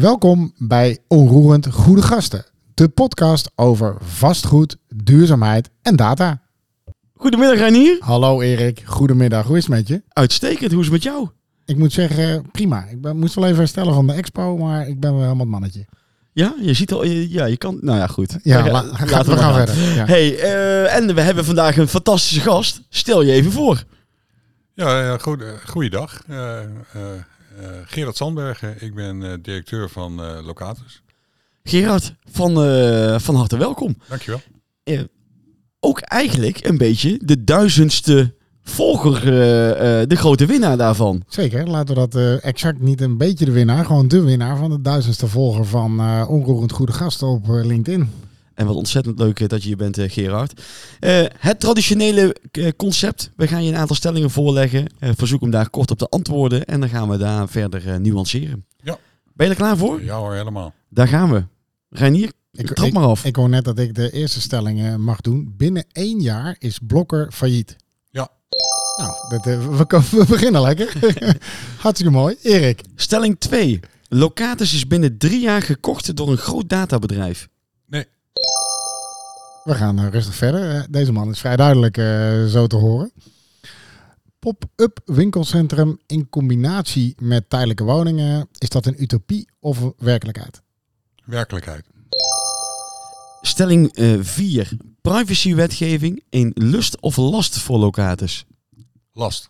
Welkom bij Onroerend Goede Gasten, de podcast over vastgoed, duurzaamheid en data. Goedemiddag Reinier. Hallo Erik, goedemiddag, hoe is het met je? Uitstekend, hoe is het met jou? Ik moet zeggen, prima. Ik ben, moest wel even herstellen van de expo, maar ik ben wel helemaal het mannetje. Ja, je ziet al, je- ja, je kan, nou ja, goed. Ja, We la- gaan- ga- we gaan gaan. verder. Ja. Hey, eh, en we hebben vandaag een fantastische gast. Stel je even voor. Ja, ja goed, goeiedag. Eh, Gerard Sandbergen, ik ben eh, directeur van eh, Locatus. Gerard, van, eh, van harte welkom. Dankjewel. Eh, ook eigenlijk een beetje de duizendste volger, eh, eh, de grote winnaar daarvan. Zeker, laten we dat eh, exact niet een beetje de winnaar, gewoon de winnaar van de duizendste volger van eh Onroerend Goede Gasten op eh, LinkedIn. En wat ontzettend leuk eh, dat je hier bent, eh, Gerard. Eh, het traditionele concept. We gaan je een aantal stellingen voorleggen. Eh, verzoek om daar kort op te antwoorden. En dan gaan we daar verder eh, nuanceren. Ja. Ben je er klaar voor? Ja hoor, helemaal. Daar gaan we. Reinier, Ik, trap ik, maar af. ik hoor net dat ik de eerste stelling mag doen. Binnen één jaar is Blokker failliet. Ja. Nou, dat, we, we beginnen lekker. Hartstikke mooi. Erik, Stelling 2. Locatus is binnen drie jaar gekocht door een groot databedrijf. We gaan eh, rustig verder. Eh, deze man is vrij duidelijk eh, zo te horen. Pop-up winkelcentrum in combinatie met tijdelijke woningen. Is dat een utopie of een werkelijkheid? Werkelijkheid. Stelling 4. Privacywetgeving een lust of last voor Locatus. Last.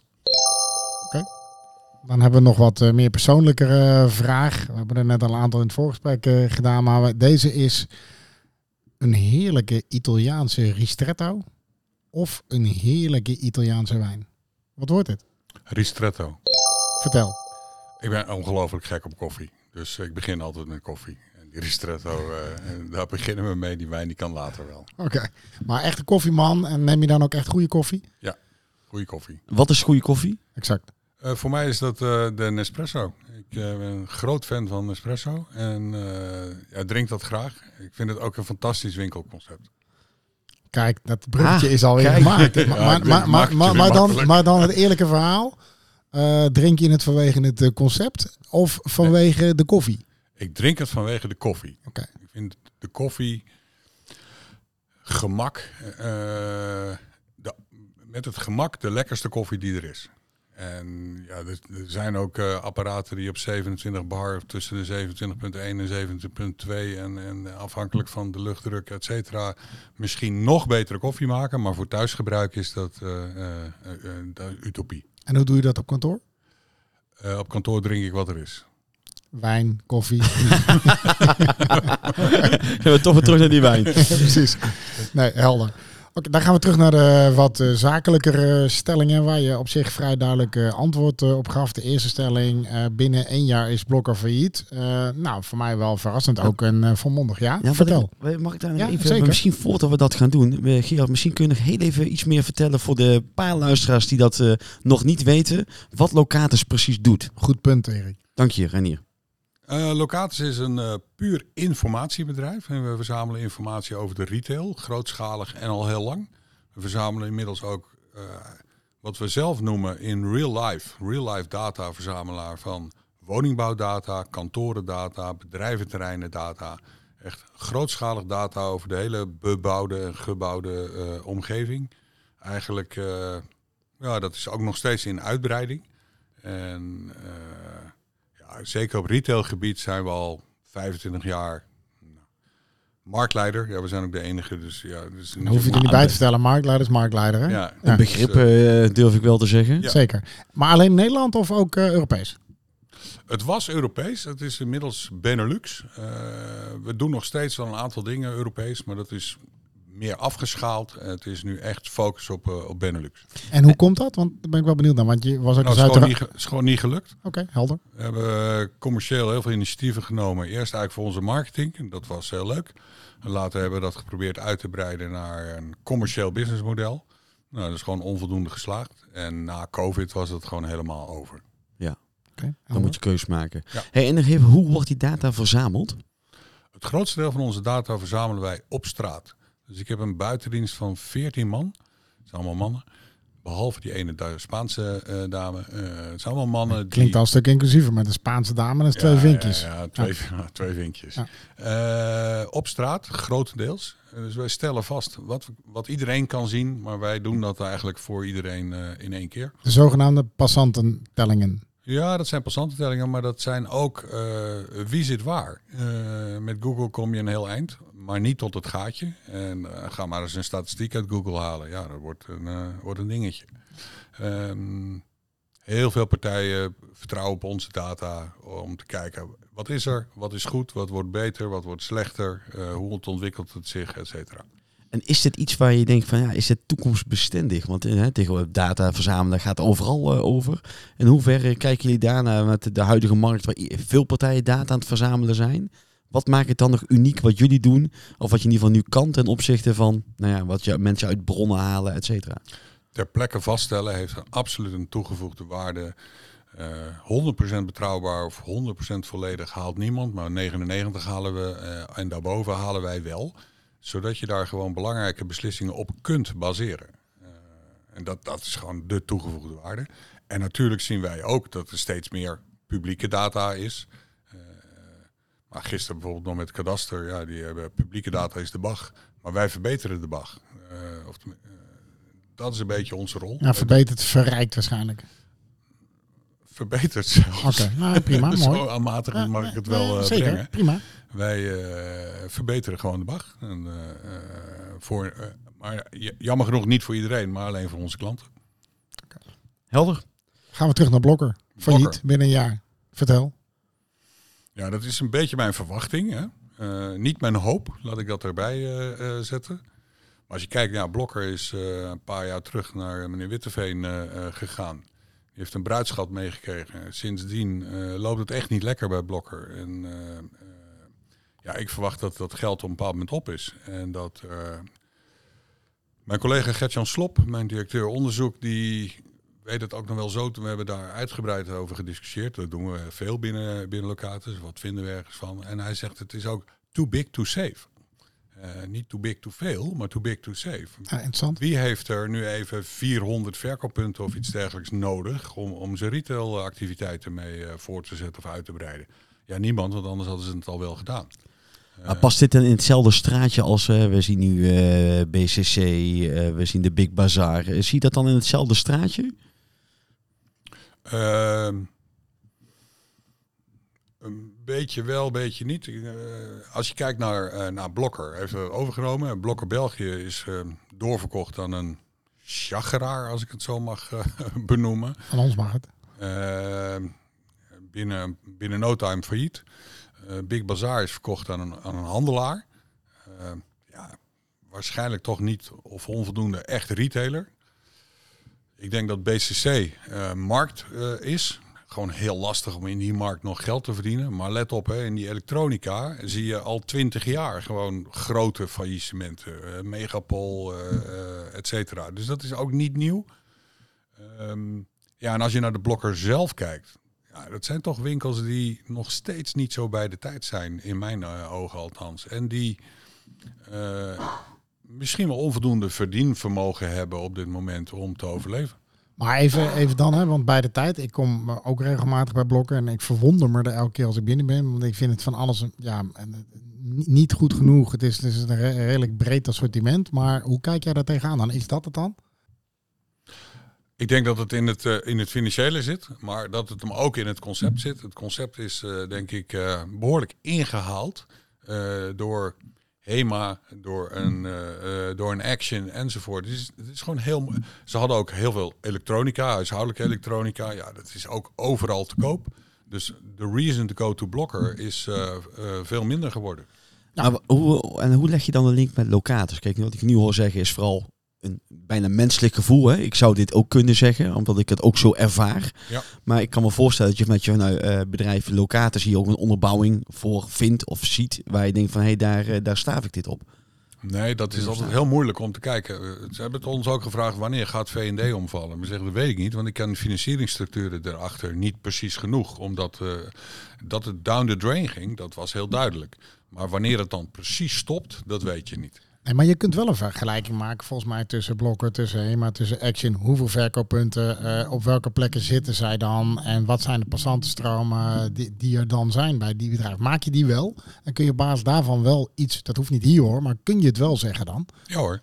Dan hebben we nog wat eh, meer persoonlijkere vraag. We hebben er net al een aantal in het voorgesprek eh, gedaan. Maar we- deze is een heerlijke Italiaanse ristretto of een heerlijke Italiaanse wijn. Wat wordt het? Ristretto. Vertel. Ik ben ongelooflijk gek op koffie. Dus ik begin altijd met koffie. En die ristretto, eh, en daar beginnen we mee. Die wijn die kan later wel. Oké. Maar echt een koffieman en neem je dan ook echt goede koffie? Goeie koffie. Wat is goede koffie? Exact. Eh, voor mij is dat eh, de Nespresso. Ik eh, ben een groot fan van Nespresso. En eh, ja, drink dat graag. Ik vind het ook een fantastisch winkelconcept. Kijk, dat bruggetje Ah, is alweer gemaakt. Ja, maar, maar, dan, makkelijk. maar dan het eerlijke verhaal. Eh, drink je het vanwege het concept of vanwege de koffie? Ik drink het vanwege de koffie. Oké. Ik vind de koffie gemak, eh, de, met het gemak de lekkerste koffie die er is. En ja, er, er zijn ook eh, apparaten die op 27 bar tussen de 27.1 en 27.2 en, en afhankelijk van de luchtdruk, et cetera, misschien nog betere koffie maken. Maar voor thuisgebruik is dat eh, eh, utopie. En hoe doe je dat op kantoor? Eh, op kantoor drink ik wat er is. Wijn, koffie. we toch weer terug naar die wijn. Precies. Nee, helder. Dan gaan we terug naar de wat eh, zakelijkere stellingen, waar je op zich vrij duidelijk eh, antwoord eh, op gaf. De eerste stelling, binnen één jaar is Blokker failliet. Nou, voor mij wel verrassend ook een volmondig ja. Ja, Vertel. mag ik daar nog Ja, even, zeker. misschien voordat we dat gaan doen, Gerard, misschien kun je nog heel even iets meer vertellen voor de paar luisteraars die dat nog niet weten, wat Locatus precies doet. Goed punt, Erik. Dank je, Renier. Eh, Locatus is een eh, puur informatiebedrijf. En we verzamelen informatie over de retail, grootschalig en al heel lang. We verzamelen inmiddels ook eh, wat we zelf noemen in real life, real life data verzamelaar van woningbouwdata, kantorendata, bedrijventerreinen data. Echt grootschalig data over de hele bebouwde en gebouwde omgeving. Eigenlijk, ja, dat is ook nog steeds in uitbreiding. En zeker op retailgebied zijn we al 25 jaar nou, marktleider. Ja, we zijn ook de enige. Dus ja, dus hoef je er niet bij te vertellen. Marktleider is marktleider, hè? Ja, Een dus, begrip eh, eh, durf ik wel te zeggen. Ja. Zeker. Maar alleen Nederland of ook eh, Europees? het was Europees. Het is inmiddels Benelux. Eh, we doen nog steeds wel een aantal dingen Europees, maar dat is meer afgeschaald. Het is nu echt focus op, eh, op Benelux. En hoe komt dat? Want daar ben ik wel benieuwd naar. Want je was ook Nou, een het is gewoon, Zuid- niet, ge- is gewoon niet gelukt. Oké, helder. We hebben eh, commercieel heel veel initiatieven genomen. Eerst eigenlijk voor onze marketing. En dat was heel leuk. En later hebben we dat geprobeerd uit te breiden naar een commercieel businessmodel. Nou, dat is gewoon onvoldoende geslaagd. En na COVID was het gewoon helemaal over. Oké, Dan helder. moet je keus maken. Ja. Hey, en nog even, hoe wordt die data verzameld? Het grootste deel van onze data verzamelen wij op straat. Dus ik heb een buitendienst van 14 man. Dat zijn allemaal mannen. Behalve die ene Spaanse eh, dame. Eh, het zijn allemaal mannen Klinkt die... al een stuk inclusiever met een Spaanse dame en twee vinkjes. Ja, ja, twee, twee vinkjes. Ja. Eh, op straat, grotendeels. Dus wij stellen vast wat, wat iedereen kan zien, maar wij doen dat eigenlijk voor iedereen eh, in één keer. De zogenaamde passantentellingen. Ja, dat zijn passantentellingen, maar dat zijn ook eh, wie zit waar. Eh, met Google kom je een heel eind, maar niet tot het gaatje. En eh, ga maar eens een statistiek uit Google halen. Ja, dat wordt een, eh, wordt een dingetje. Ehm, heel veel partijen vertrouwen op onze data om te kijken wat is er, wat is goed, wat wordt beter, wat wordt slechter, eh, hoe ontwikkelt het zich, et cetera. En is dit iets waar je denkt van ja, is het toekomstbestendig? Want hè, tegenwoordig data verzamelen gaat overal eh, over. In hoeverre kijken jullie daarna met de huidige markt waar veel partijen data aan het verzamelen zijn? Wat maakt het dan nog uniek wat jullie doen? Of wat je in ieder geval nu kan ten opzichte van nou ja, wat je, mensen uit bronnen halen, et cetera? ter plekke vaststellen heeft absoluut een toegevoegde waarde. Eh 100% betrouwbaar of 100% volledig haalt niemand, maar 99 halen we eh, en daarboven halen wij wel. Zodat je daar gewoon belangrijke beslissingen op kunt baseren. Eh, en dat, dat is gewoon de toegevoegde waarde. En natuurlijk zien wij ook dat er steeds meer publieke data is. Maar gisteren bijvoorbeeld nog met Kadaster, ja, die hebben publieke data is de BAG. Maar wij verbeteren de BAG. Eh, of, eh, dat is een beetje onze rol. Ja, verbeterd, verrijkt waarschijnlijk. verbeterd zelfs. Oké, nou, prima, mooi. Zo aanmatigend mag ik het wel Eh, Zeker, brengen. prima. Wij eh, verbeteren gewoon de BAG. En, eh, eh, voor, eh, maar jammer genoeg niet voor iedereen, maar alleen voor onze klanten. Helder. Gaan we terug naar Blokker. Failliet binnen een jaar. Vertel. Ja, dat is een beetje mijn verwachting. Hè? Eh, niet mijn hoop, laat ik dat erbij eh, eh, zetten. Maar als je kijkt, ja, Blokker is een paar jaar terug naar meneer Witteveen gegaan. Die heeft een bruidschat meegekregen. Sindsdien loopt het echt niet lekker bij Blokker. En ja, ik verwacht dat dat geld op een bepaald moment op is. En dat mijn collega Gertjan Slop, mijn directeur onderzoek, die weet het ook nog wel zo. We hebben daar uitgebreid over gediscussieerd. Dat doen we veel binnen, binnen Locatus. Wat vinden we ergens van? En hij zegt het is ook too big to save. Eh, niet too big to fail, maar too big to save. Ja, interessant. Wie heeft er nu even 400 verkooppunten of iets dergelijks nodig om, om zijn retailactiviteiten mee eh, voor te zetten of uit te breiden? Ja, niemand, want anders hadden ze het al wel gedaan. Maar past dit dan in hetzelfde straatje als eh, we zien nu eh, BCC, eh, we zien de Big Bazaar. Eh, zie je dat dan in hetzelfde straatje? Ehm, een beetje wel, een beetje niet. Eh, als je kijkt naar, eh, naar Blokker, het overgenomen. Blokker België is eh, doorverkocht aan een chageraar, als ik het zo mag eh, benoemen. Van ons mag het. Ehm, binnen, binnen no time failliet. Big Bazaar is verkocht aan een, aan een handelaar. Ehm, ja, waarschijnlijk toch niet of onvoldoende echt retailer. Ik denk dat BCC eh, markt eh, is. Gewoon heel lastig om in die markt nog geld te verdienen. Maar let op, hè, in die elektronica zie je al twintig jaar gewoon grote faillissementen. eh, Megapol, eh, et cetera. Dus dat is ook niet nieuw. Ehm, ja, en als je naar de blokker zelf kijkt. Ja, dat zijn toch winkels die nog steeds niet zo bij de tijd zijn. In mijn ogen althans. En die misschien wel onvoldoende verdienvermogen hebben op dit moment om te overleven. Maar even, even dan, hè, want bij de tijd, ik kom ook regelmatig bij blokken en ik verwonder me er elke keer als ik binnen ben, want ik vind het van alles ja, eh, ni- niet goed genoeg. Het is, het is een re- redelijk breed assortiment, maar hoe kijk jij daar tegenaan dan? Is dat het dan? Ik denk dat het in het, eh, in het financiële zit, maar dat het hem ook in het concept zit. Het concept is eh, denk ik eh, behoorlijk ingehaald eh, door HEMA, door een, eh, eh, door een Action enzovoort. Is, het is gewoon heel. Ze hadden ook heel veel elektronica, huishoudelijke elektronica. Ja, dat is ook overal te koop. Dus de reason to go to Blokker is eh, veel minder geworden. Nou, hoe, en hoe leg je dan de link met locators? Kijk, wat ik nu hoor zeggen is vooral een bijna menselijk gevoel. Hè? Ik zou dit ook kunnen zeggen, omdat ik het ook zo ervaar. Ja. Maar ik kan me voorstellen dat je met je nou, eh, bedrijf locators hier ook een onderbouwing voor vindt of ziet. Waar je denkt van, hé, hey, daar, eh, daar staaf ik dit op. Nee, dat is altijd heel moeilijk om te kijken. Eh, Ze hebben het ons ook gevraagd wanneer gaat V&D omvallen. We zeggen dat weet ik niet, want ik ken de financieringsstructuren erachter niet precies genoeg. Omdat dat het down the drain ging, dat was heel duidelijk. Maar wanneer het dan precies stopt, dat weet je niet. Nee, maar je kunt wel een vergelijking maken volgens mij tussen Blokker, tussen HEMA, tussen Action. Hoeveel verkooppunten, eh, op welke plekken zitten zij dan en wat zijn de passantenstromen die, die er dan zijn bij die bedrijf. Maak je die wel en kun je op basis daarvan wel iets, dat hoeft niet hier hoor, maar kun je het wel zeggen dan? Ja hoor.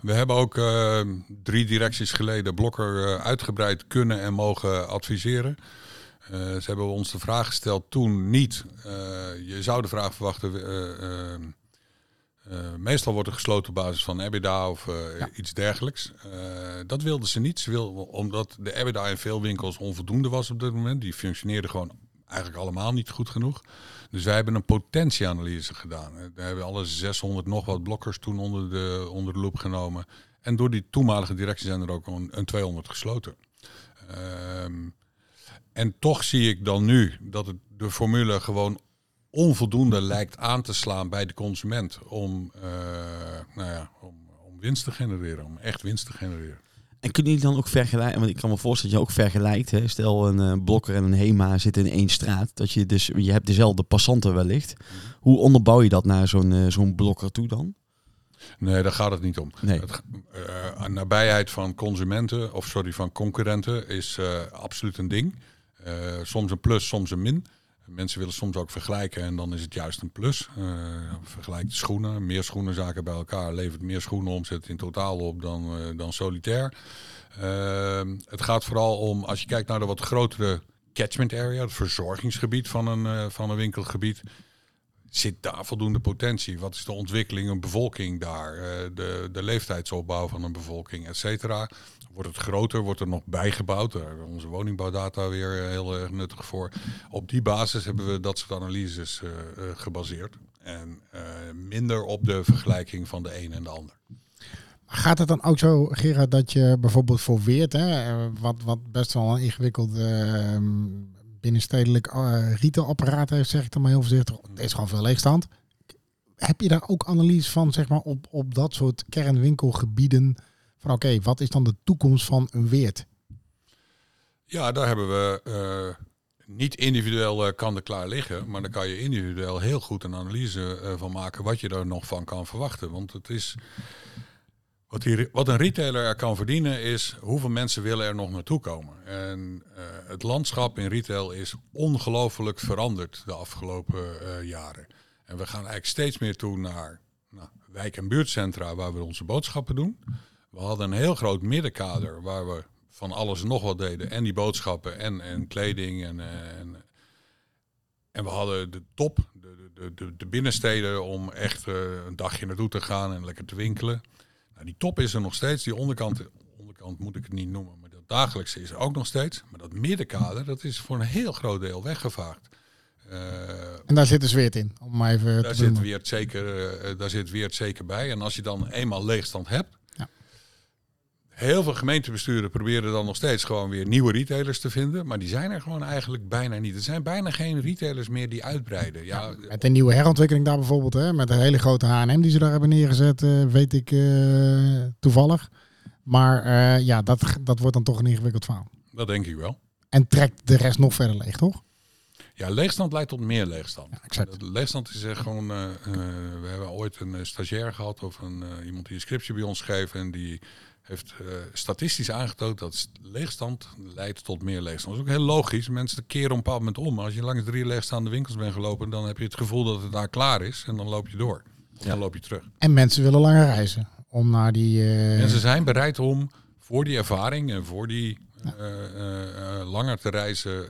We hebben ook uh, drie directies geleden Blokker uh, uitgebreid kunnen en mogen adviseren. Uh, ze hebben ons de vraag gesteld toen niet. je zou de vraag verwachten. Meestal wordt er gesloten op basis van EBITDA of ja. iets dergelijks. dat wilden ze niet. Ze wilden, omdat de EBITDA in veel winkels onvoldoende was op dit moment. Die functioneerde gewoon eigenlijk allemaal niet goed genoeg. Dus wij hebben een potentieanalyse gedaan. We hebben alle 600 nog wat blokkers toen onder de, onder de loep genomen. En door die toenmalige directie zijn er ook een, een 200 gesloten. Um, en toch zie ik dan nu dat het, de formule gewoon onvoldoende lijkt aan te slaan bij de consument om, uh, nou ja, om, om winst te genereren, om echt winst te genereren. En kunnen jullie dan ook vergelijken? Want ik kan me voorstellen dat je ook vergelijkt. Hè? Stel een uh, blokker en een HEMA zitten in één straat. Dat je dus je hebt dezelfde passanten wellicht. Mhm. Hoe onderbouw je dat naar zo'n uh, zo'n blokker toe dan? Nee, daar gaat het niet om. Nee. Het, uh, nabijheid van consumenten, of sorry, van concurrenten is absoluut een ding. soms een plus, soms een min. Mensen willen soms ook vergelijken en dan is het juist een plus. Uh, vergelijk de schoenen. Meer schoenenzaken bij elkaar levert meer schoenen omzet in totaal op dan, uh, dan solitair. Uh, het gaat vooral om, als je kijkt naar de wat grotere catchment area, het verzorgingsgebied van een, van een winkelgebied. Zit daar voldoende potentie? Wat is de ontwikkeling, een bevolking daar? de, de leeftijdsopbouw van een bevolking, et cetera. Wordt het groter, wordt er nog bijgebouwd. Daar hebben we onze woningbouwdata weer eh, heel erg nuttig voor. Op die basis hebben we dat soort analyses uh, gebaseerd. En uh, minder op de vergelijking van de een en de ander. Gaat het dan ook zo, Gerard, dat je bijvoorbeeld voor Weert, hè, wat, wat best wel een ingewikkeld uh, binnenstedelijk uh, retailapparaat heeft, zeg ik dan maar heel voorzichtig. Het is gewoon veel leegstand. Heb je daar ook analyse van, zeg maar, op, op dat soort kernwinkelgebieden? Van oké, wat is dan de toekomst van een weert? Ja, daar hebben we uh, niet individueel uh, kan klaar liggen, maar dan kan je individueel heel goed een analyse uh, van maken wat je er nog van kan verwachten. Want het is wat, die, wat een retailer er kan verdienen is hoeveel mensen willen er nog naartoe komen. En het landschap in retail is ongelooflijk veranderd de afgelopen jaren. En we gaan eigenlijk steeds meer toe naar nou, wijk- en buurtcentra waar we onze boodschappen doen. We hadden een heel groot middenkader waar we van alles en nog wat deden. En die boodschappen en, en kleding. En, en, en we hadden de top, de, de, de, de binnensteden om echt uh, een dagje naartoe te gaan en lekker te winkelen. Nou, die top is er nog steeds. Die onderkant, onderkant moet ik het niet noemen, maar dat dagelijkse is er ook nog steeds. Maar dat middenkader, dat is voor een heel groot deel weggevaagd. Uh, en daar zit dus weer in, om maar even daar zit weer zeker, uh, daar zit weer zeker bij. En als je dan eenmaal leegstand hebt, Heel veel gemeentebesturen proberen dan nog steeds gewoon weer nieuwe retailers te vinden. Maar die zijn er gewoon eigenlijk bijna niet. Er zijn bijna geen retailers meer die uitbreiden. Ja, met een nieuwe herontwikkeling daar bijvoorbeeld. Hè, met een hele grote H&M die ze daar hebben neergezet. Uh, weet ik uh, toevallig. Maar uh, ja, dat, dat wordt dan toch een ingewikkeld verhaal. Dat denk ik wel. En trekt de rest nog verder leeg, toch? Ja, leegstand leidt tot meer leegstand. Ja, exact. Leegstand is echt gewoon. we hebben ooit een stagiair gehad of een, iemand die een scriptje bij ons schreef en die heeft uh, statistisch aangetoond dat leegstand leidt tot meer leegstand. Dat is ook heel logisch. Mensen keren op een bepaald moment om. Als je langs drie leegstaande winkels bent gelopen, dan heb je het gevoel dat het daar klaar is. En dan loop je door. Ja. Dan loop je terug. En mensen willen langer reizen. Om naar die... Uh... Mensen zijn bereid om voor die ervaring en voor die uh, langer te reizen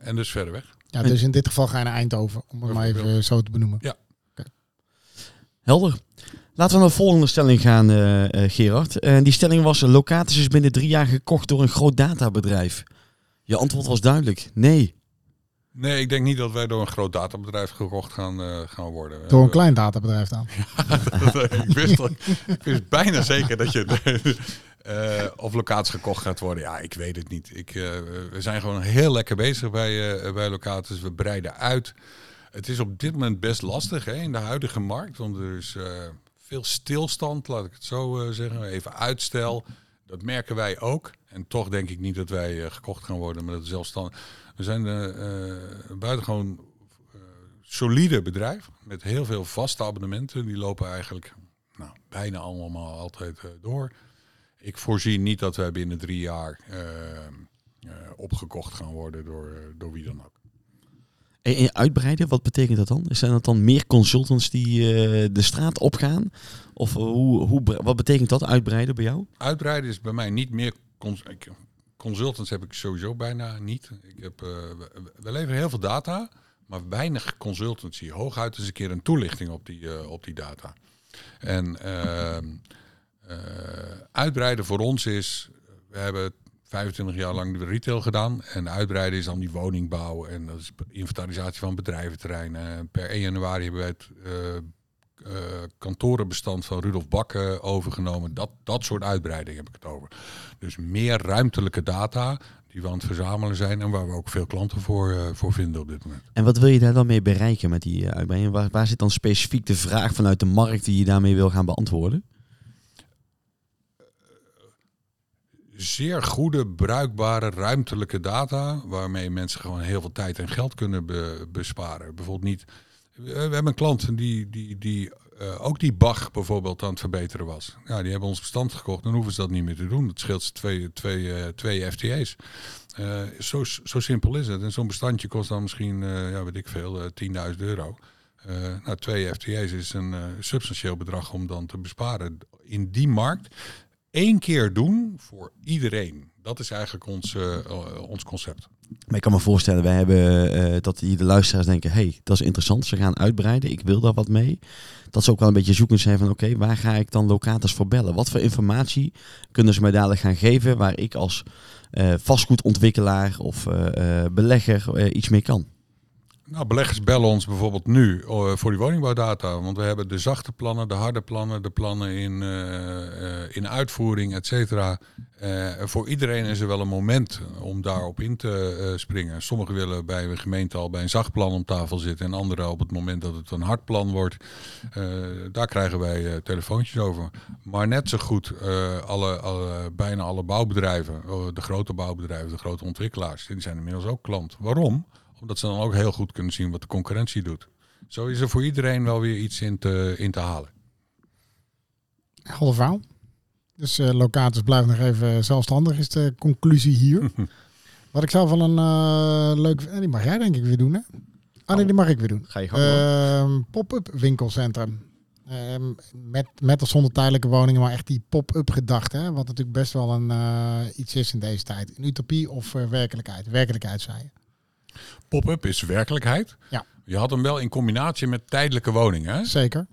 en dus verder weg. Ja, dus in dit geval ga je naar Eindhoven, om het maar even zo te benoemen. Ja. Okay. Helder. Laten we naar de volgende stelling gaan, uh, Gerard. Uh, die stelling was: Locatus is binnen drie jaar gekocht door een groot databedrijf. Je antwoord was duidelijk: nee. Nee, ik denk niet dat wij door een groot databedrijf gekocht gaan, uh, gaan worden. Door een klein databedrijf dan? Ja, ik, wist, ik wist bijna zeker dat je uh, of locaties gekocht gaat worden. Ja, ik weet het niet. Ik, we zijn gewoon heel lekker bezig bij, bij locaties. We breiden uit. Het is op dit moment best lastig hè, in de huidige markt. Want er is veel stilstand, laat ik het zo uh, zeggen. Even uitstel. Dat merken wij ook. En toch denk ik niet dat wij uh, gekocht gaan worden met het zelfstandig. We zijn een uh, buitengewoon solide bedrijf met heel veel vaste abonnementen. Die lopen eigenlijk bijna allemaal altijd eh, door. Ik voorzie niet dat wij binnen drie jaar eh, eh, opgekocht gaan worden door, eh, door wie dan ook. En, en uitbreiden, wat betekent dat dan? Zijn dat dan meer consultants die eh, de straat opgaan? Of eh, hoe, hoe, wat betekent dat, uitbreiden bij jou? Uitbreiden is bij mij niet meer. Cons consultants heb ik sowieso bijna niet. Ik heb, eh, we, leveren heel veel data, maar weinig consultancy. Hooguit eens een keer een toelichting op die, eh, op die data. En ehm, eh, uitbreiden voor ons is. We hebben 25 jaar lang de retail gedaan. En uitbreiden is dan die woningbouw. En dat is inventarisatie van bedrijventerreinen. Per 1 januari hebben wij het eh, eh, kantorenbestand van Rudolf Bakke overgenomen. Dat, dat soort uitbreiding heb ik het over. Dus meer ruimtelijke data die we aan het verzamelen zijn en waar we ook veel klanten voor, eh, voor vinden op dit moment. En wat wil je daar dan mee bereiken met die uitbreiding? Waar zit dan specifiek de vraag vanuit de markt die je daarmee wil gaan beantwoorden? Zeer goede, bruikbare, ruimtelijke data waarmee mensen gewoon heel veel tijd en geld kunnen be- besparen. Bijvoorbeeld niet. We hebben een klant die, die, die eh, ook die Bach bijvoorbeeld aan het verbeteren was. Ja, die hebben ons bestand gekocht, dan hoeven ze dat niet meer te doen. Dat scheelt ze twee, twee, eh, twee FTA's. Eh, zo, zo simpel is het. En zo'n bestandje kost dan misschien, ja, weet ik veel, eh, 10.000 euro. Nou, twee FTA's is een substantieel bedrag om dan te besparen. In die markt één keer doen voor iedereen. Dat is eigenlijk ons, eh, eh, ons concept. Maar ik kan me voorstellen, wij hebben eh, dat hier de luisteraars denken, hey, dat is interessant, ze gaan uitbreiden, ik wil daar wat mee. Dat ze ook wel een beetje zoekend zijn van, oké, waar ga ik dan locators voor bellen? Wat voor informatie kunnen ze mij dadelijk gaan geven waar ik als vastgoedontwikkelaar of belegger iets mee kan? Nou, beleggers bellen ons bijvoorbeeld nu eh, voor die woningbouwdata. Want we hebben de zachte plannen, de harde plannen, de plannen in, eh, eh, in uitvoering, et cetera. Voor iedereen is er wel een moment om daarop in te springen. Sommigen willen bij een gemeente al bij een zacht plan om tafel zitten. En anderen op het moment dat het een hard plan wordt. Daar krijgen wij telefoontjes over. Maar net zo goed alle, bijna alle bouwbedrijven, de grote bouwbedrijven, de grote ontwikkelaars, die zijn inmiddels ook klant. Waarom? Omdat ze dan ook heel goed kunnen zien wat de concurrentie doet. Zo is er voor iedereen wel weer iets in te, in te halen. Helder verhaal. Dus eh locatus blijft nog even zelfstandig, is de conclusie hier. Wat ik zelf wel een eh, leuk... eh, die mag jij denk ik weer doen, hè? Ah nee, die mag ik weer doen. Ga je gang hoor. Ehm, Pop-up winkelcentrum. Ehm, met, met of zonder tijdelijke woningen, maar echt die pop-up gedachte. Hè? Wat natuurlijk best wel een, eh, iets is in deze tijd. Een utopie of eh, werkelijkheid? Werkelijkheid, zei je. Pop-up is werkelijkheid. Ja. Je had hem wel in combinatie met tijdelijke woningen. Hè? Zeker.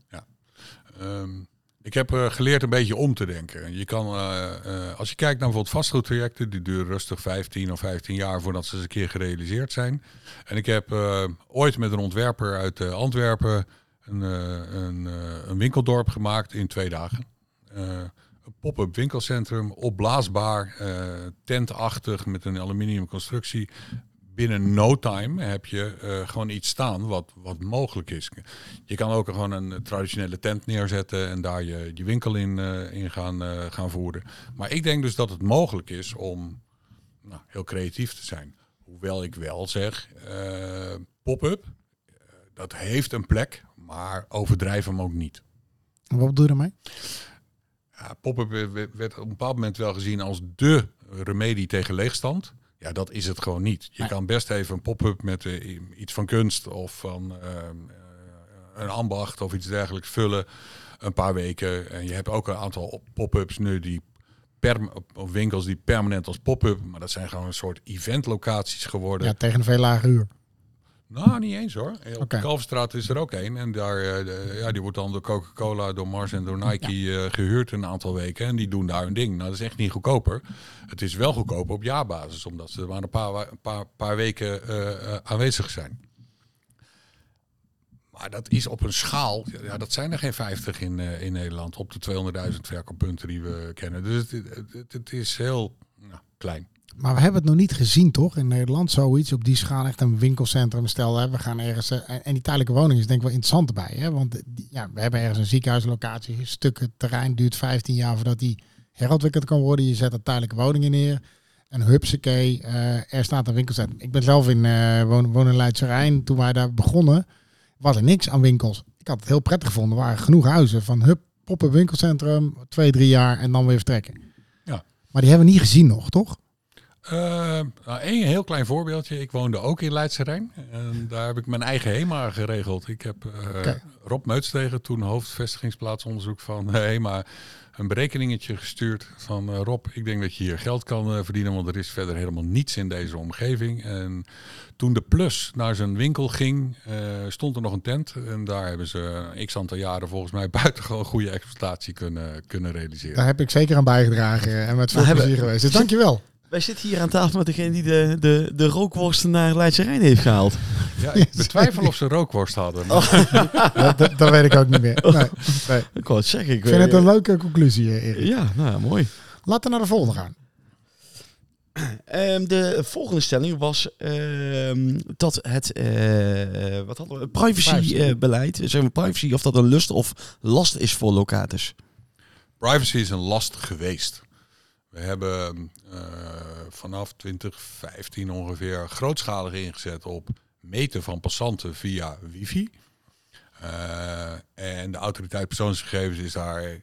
Ehm, ik heb eh, geleerd een beetje om te denken. Je kan, eh, eh, als je kijkt naar bijvoorbeeld vastgoedtrajecten, die duren rustig 15 of 15 jaar voordat ze eens een keer gerealiseerd zijn. En ik heb ooit met een ontwerper uit Antwerpen een, een, een winkeldorp gemaakt in twee dagen. Een pop-up winkelcentrum, opblaasbaar, tentachtig met een aluminium constructie. Binnen no time heb je eh, gewoon iets staan wat, wat mogelijk is. Je kan ook gewoon een traditionele tent neerzetten en daar je, je winkel in, eh, in gaan, eh, gaan voeren. Maar ik denk dus dat het mogelijk is om nou, heel creatief te zijn. Hoewel ik wel zeg, eh, pop-up, eh, dat heeft een plek, maar overdrijf hem ook niet. En wat bedoel je ermee? Ja, pop-up werd- werd op een bepaald moment wel gezien als de remedie tegen leegstand. Ja, dat is het gewoon niet. Je Nee. kan best even een pop-up met eh, iets van kunst of van eh, eh, een ambacht of iets dergelijks vullen. Een paar weken. En je hebt ook een aantal op- pop-ups nu die of winkels die permanent als pop-up. Maar dat zijn gewoon een soort eventlocaties geworden. Ja, tegen een veel lager uur. Nou, niet eens hoor. Op Oké. de Kalverstraat is er ook één. En daar, eh, ja, die wordt dan door Coca-Cola, door Mars en door Nike eh, gehuurd een aantal weken. En die doen daar hun ding. Nou, dat is echt niet goedkoper. Het is wel goedkoper op jaarbasis, omdat ze maar een paar, een paar, paar weken eh, aanwezig zijn. Maar dat is op een schaal, ja, dat zijn er geen 50 in, in Nederland, op de 200.000 verkooppunten die we kennen. Dus het, het, het- het is heel nou, klein. Maar we hebben het nog niet gezien, toch? In Nederland zoiets op die schaal. Echt een winkelcentrum. Stel, hè, we gaan ergens... eh, en- die tijdelijke woning is denk ik wel interessant erbij. Hè? Want eh, ja, we hebben ergens een ziekenhuislocatie. Een stuk terrein duurt 15 jaar voordat die herontwikkeld kan worden. Je zet er tijdelijke woningen neer. En hupsakee, eh er staat een winkelcentrum. Ik ben zelf in eh wonen, wonen in Leidse Rijn. Toen wij daar begonnen, was er niks aan winkels. Ik had het heel prettig gevonden. Er waren genoeg huizen van hup, pop-up winkelcentrum, twee, drie jaar en dan weer vertrekken. Ja. Maar die hebben we niet gezien nog, toch? Uh, nou, één heel klein voorbeeldje. Ik woonde ook in Leidse Rijn. En daar heb ik mijn eigen HEMA geregeld. Ik heb uh, Rob Meutstegen, toen hoofdvestigingsplaatsonderzoek van HEMA, een berekeningetje gestuurd van uh, Rob, ik denk dat je hier geld kan verdienen, want er is verder helemaal niets in deze omgeving. En toen de Plus naar zijn winkel ging, stond er nog een tent. En daar hebben ze x aantal jaren volgens mij buitengewoon goede exploitatie kunnen, kunnen realiseren. Daar heb ik zeker aan bijgedragen en met veel plezier geweest. Dus dankjewel. Wij zitten hier aan tafel met degene die de, de, de rookworsten naar Leidse Rijn heeft gehaald. Ja, ik betwijfel of ze rookworst hadden. Oh. dat, dat, weet ik ook niet meer. Nee, nee. Ik wou het zeggen. Ik, vind het een leuke conclusie, Erik. Ja, nou mooi. Laten we naar de volgende gaan. Um, de volgende stelling was um, dat het uh, wat hadden we? privacybeleid, privacy. Uh, zeg maar privacy, of dat een lust of last is voor locators. Privacy is een last geweest. We hebben uh, vanaf 2015 ongeveer grootschalig ingezet op meten van passanten via wifi. Uh, en de autoriteit persoonsgegevens is daar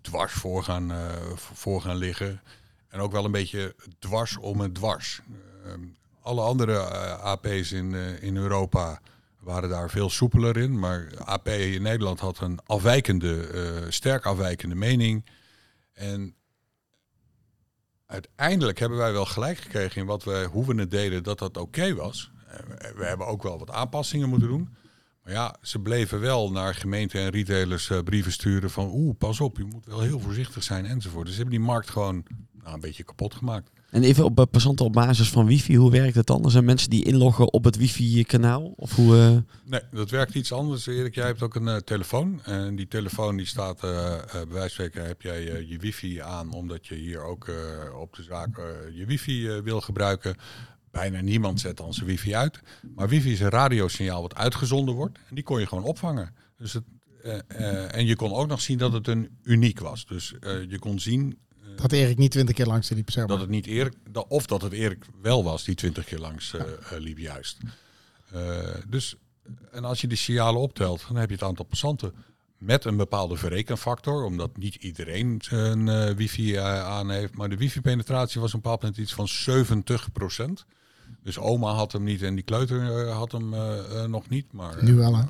dwars voor gaan, uh, voor gaan liggen. En ook wel een beetje dwars om het dwars. alle andere AP's in, in Europa waren daar veel soepeler in. Maar AP in Nederland had een afwijkende, sterk afwijkende mening. En uiteindelijk hebben wij wel gelijk gekregen in wat we, hoe we het deden, dat dat oké was. We hebben ook wel wat aanpassingen moeten doen. Maar ja, ze bleven wel naar gemeenten en retailers uh, brieven sturen van oeh, pas op, je moet wel heel voorzichtig zijn enzovoort. Dus ze hebben die markt gewoon nou, een beetje kapot gemaakt. En even op passanten op basis van wifi, hoe werkt het dan? Er zijn mensen die inloggen op het wifi-kanaal? Of hoe, uh... Nee, dat werkt iets anders. Erik, jij hebt ook een uh, telefoon. En die telefoon die staat, bij wijze van spreken, heb jij je wifi aan, omdat je hier ook op de zaak je wifi wil gebruiken. Bijna niemand zet dan zijn wifi uit. Maar wifi is een radiosignaal wat uitgezonden wordt. En die kon je gewoon opvangen. Dus het, en je kon ook nog zien dat het een uniek was. Dus je kon zien dat Erik niet twintig keer langs liep. Zeg Dat het niet Erik, of dat het Erik wel was die twintig keer langs uh, liep, juist. Uh, dus, en als je die signalen optelt, dan heb je het aantal passanten met een bepaalde verrekenfactor, omdat niet iedereen een uh, wifi aan heeft. Maar de wifi-penetratie was op een bepaald moment iets van 70% Dus oma had hem niet en die kleuter had hem nog niet. Maar, nu wel, hè?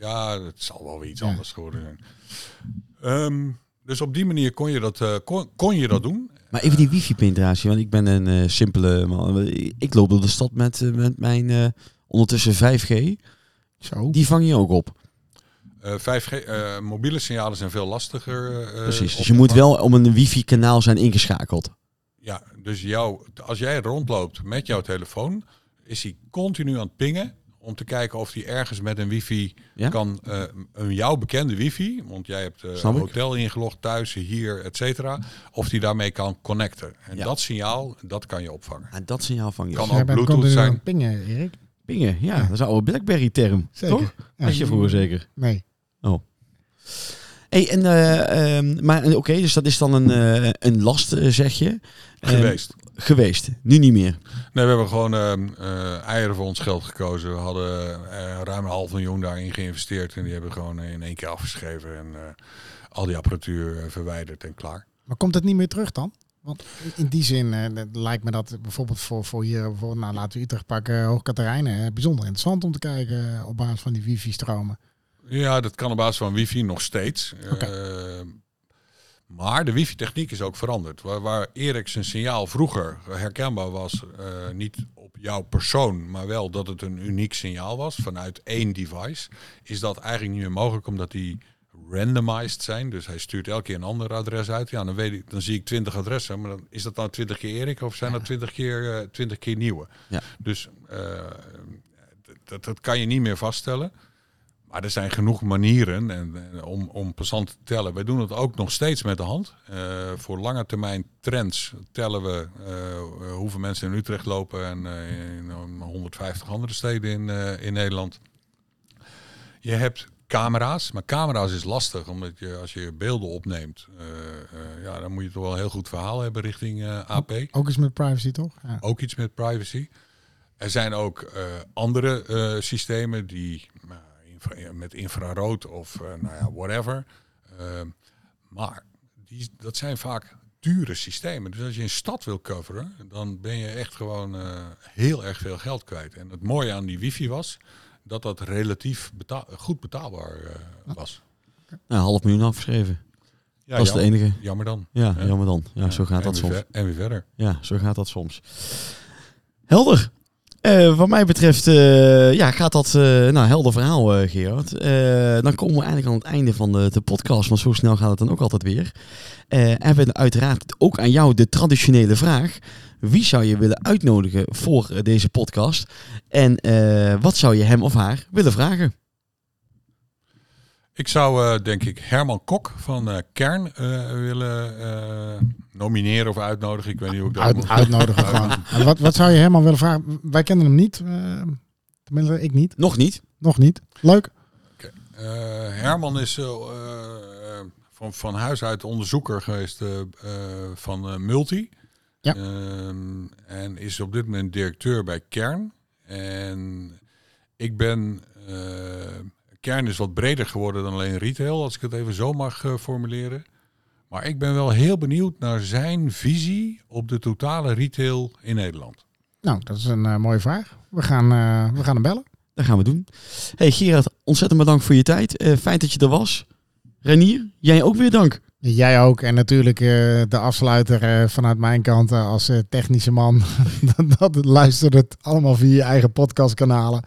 ja, het zal wel weer iets ja. anders geworden zijn. Um, dus op die manier kon je dat, uh, kon, kon je dat doen. Maar even die wifi-penetratie, want ik ben een uh, simpele man. Ik loop door de stad met, uh, met mijn uh, ondertussen 5G. Zo. Die vang je ook op. 5G, mobiele signalen zijn veel lastiger. Precies, dus je moet wel om een wifi-kanaal zijn ingeschakeld. Ja, dus jou, als jij rondloopt met jouw telefoon, is hij continu aan het pingen om te kijken of hij ergens met een wifi kan, uh, een jouw bekende wifi, want jij hebt uh, een hotel ingelogd thuis, hier, et cetera, of die daarmee kan connecten. En dat signaal, dat kan je opvangen. En dat signaal vang je. Kan ook Bluetooth zijn. Pingen, Erik. Pingen, ja, dat is een oude BlackBerry-term, toch? Ja. je vroeger zeker? Nee. Oh. Hey, en, uh, um, maar oké, okay, dus dat is dan een, uh, een last, zeg je. Geweest geweest. Nu niet meer. Nee, we hebben gewoon uh, eieren voor ons geld gekozen. We hadden uh, ruim een half miljoen daarin geïnvesteerd. En die hebben we gewoon in één keer afgeschreven. En uh, al die apparatuur verwijderd en klaar. Maar komt het niet meer terug dan? Want in die zin lijkt me dat bijvoorbeeld voor, voor hier, bijvoorbeeld, nou laten we Utrecht pakken, Hoogkaterijnen, bijzonder interessant om te kijken op basis van die wifi-stromen. Ja, dat kan op basis van wifi nog steeds. Okay. Maar de wifi-techniek is ook veranderd. Waar, waar Erik zijn signaal vroeger herkenbaar was, uh, niet op jouw persoon, maar wel dat het een uniek signaal was vanuit één device, is dat eigenlijk niet meer mogelijk omdat die randomized zijn. Dus hij stuurt elke keer een ander adres uit. Ja, dan, weet ik, dan zie ik twintig adressen, maar dan is dat nou twintig keer Erik of zijn dat twintig keer, uh, twintig keer nieuwe? Ja. Dus uh, dat, dat kan je niet meer vaststellen. Maar er zijn genoeg manieren en, om, om passanten te tellen. Wij doen het ook nog steeds met de hand. Uh, voor lange termijn trends tellen we uh, hoeveel mensen in Utrecht lopen en uh, in 150 andere steden in, in Nederland. Je hebt camera's, maar camera's is lastig, omdat je als je beelden opneemt, ja, dan moet je toch wel een heel goed verhaal hebben richting AP. Ook iets met privacy, toch? Ja. Ook iets met privacy. Er zijn ook andere systemen die met infrarood of uh, nou ja, whatever. Ehm, maar die, dat zijn vaak dure systemen. Dus als je een stad wil coveren, dan ben je echt gewoon eh, heel erg veel geld kwijt. En het mooie aan die wifi was dat dat relatief betaal, goed betaalbaar eh, was. Nou, half miljoen afgeschreven. Ja, dat is de enige. jammer dan. Ja, Ja. jammer dan. Ja, zo gaat dat soms. en weer verder. Ja, zo gaat dat soms. Helder. Eh, wat mij betreft eh, ja, gaat dat eh nou helder verhaal, Gerard. Dan komen we eigenlijk aan het einde van de, de podcast, want zo snel gaat het dan ook altijd weer. En we uiteraard ook aan jou de traditionele vraag. Wie zou je willen uitnodigen voor deze podcast? En wat zou je hem of haar willen vragen? Ik zou eh, denk ik Herman Kok van eh, Kern eh, willen eh, nomineren of uitnodigen. Ik weet niet hoe ik dat Uit, moet- uitnodigen gewoon. En wat, wat zou je helemaal willen vragen? Wij kennen hem niet. eh, tenminste, ik niet. Nog niet. Nog niet. Leuk. Eh, Herman is van, van huis uit onderzoeker geweest van eh, Multi. Ja. Ehm, en is op dit moment directeur bij Kern. En ik ben... eh, Kern is wat breder geworden dan alleen retail, als ik het even zo mag eh, formuleren. Maar ik ben wel heel benieuwd naar zijn visie op de totale retail in Nederland. Nou, dat is een eh, mooie vraag. We gaan, eh, we gaan hem bellen. Dat gaan we doen. Hey Gerard, ontzettend bedankt voor je tijd. Eh, fijn dat je er was. Renier, jij ook weer dank. Jij ook. En natuurlijk eh, de afsluiter eh, vanuit mijn kant eh, als technische man. dat, dat luistert het allemaal via je eigen podcastkanalen.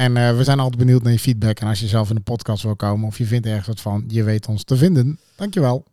En eh, we zijn altijd benieuwd naar je feedback. En als je zelf in de podcast wil komen of je vindt ergens wat van, je weet ons te vinden. Dankjewel.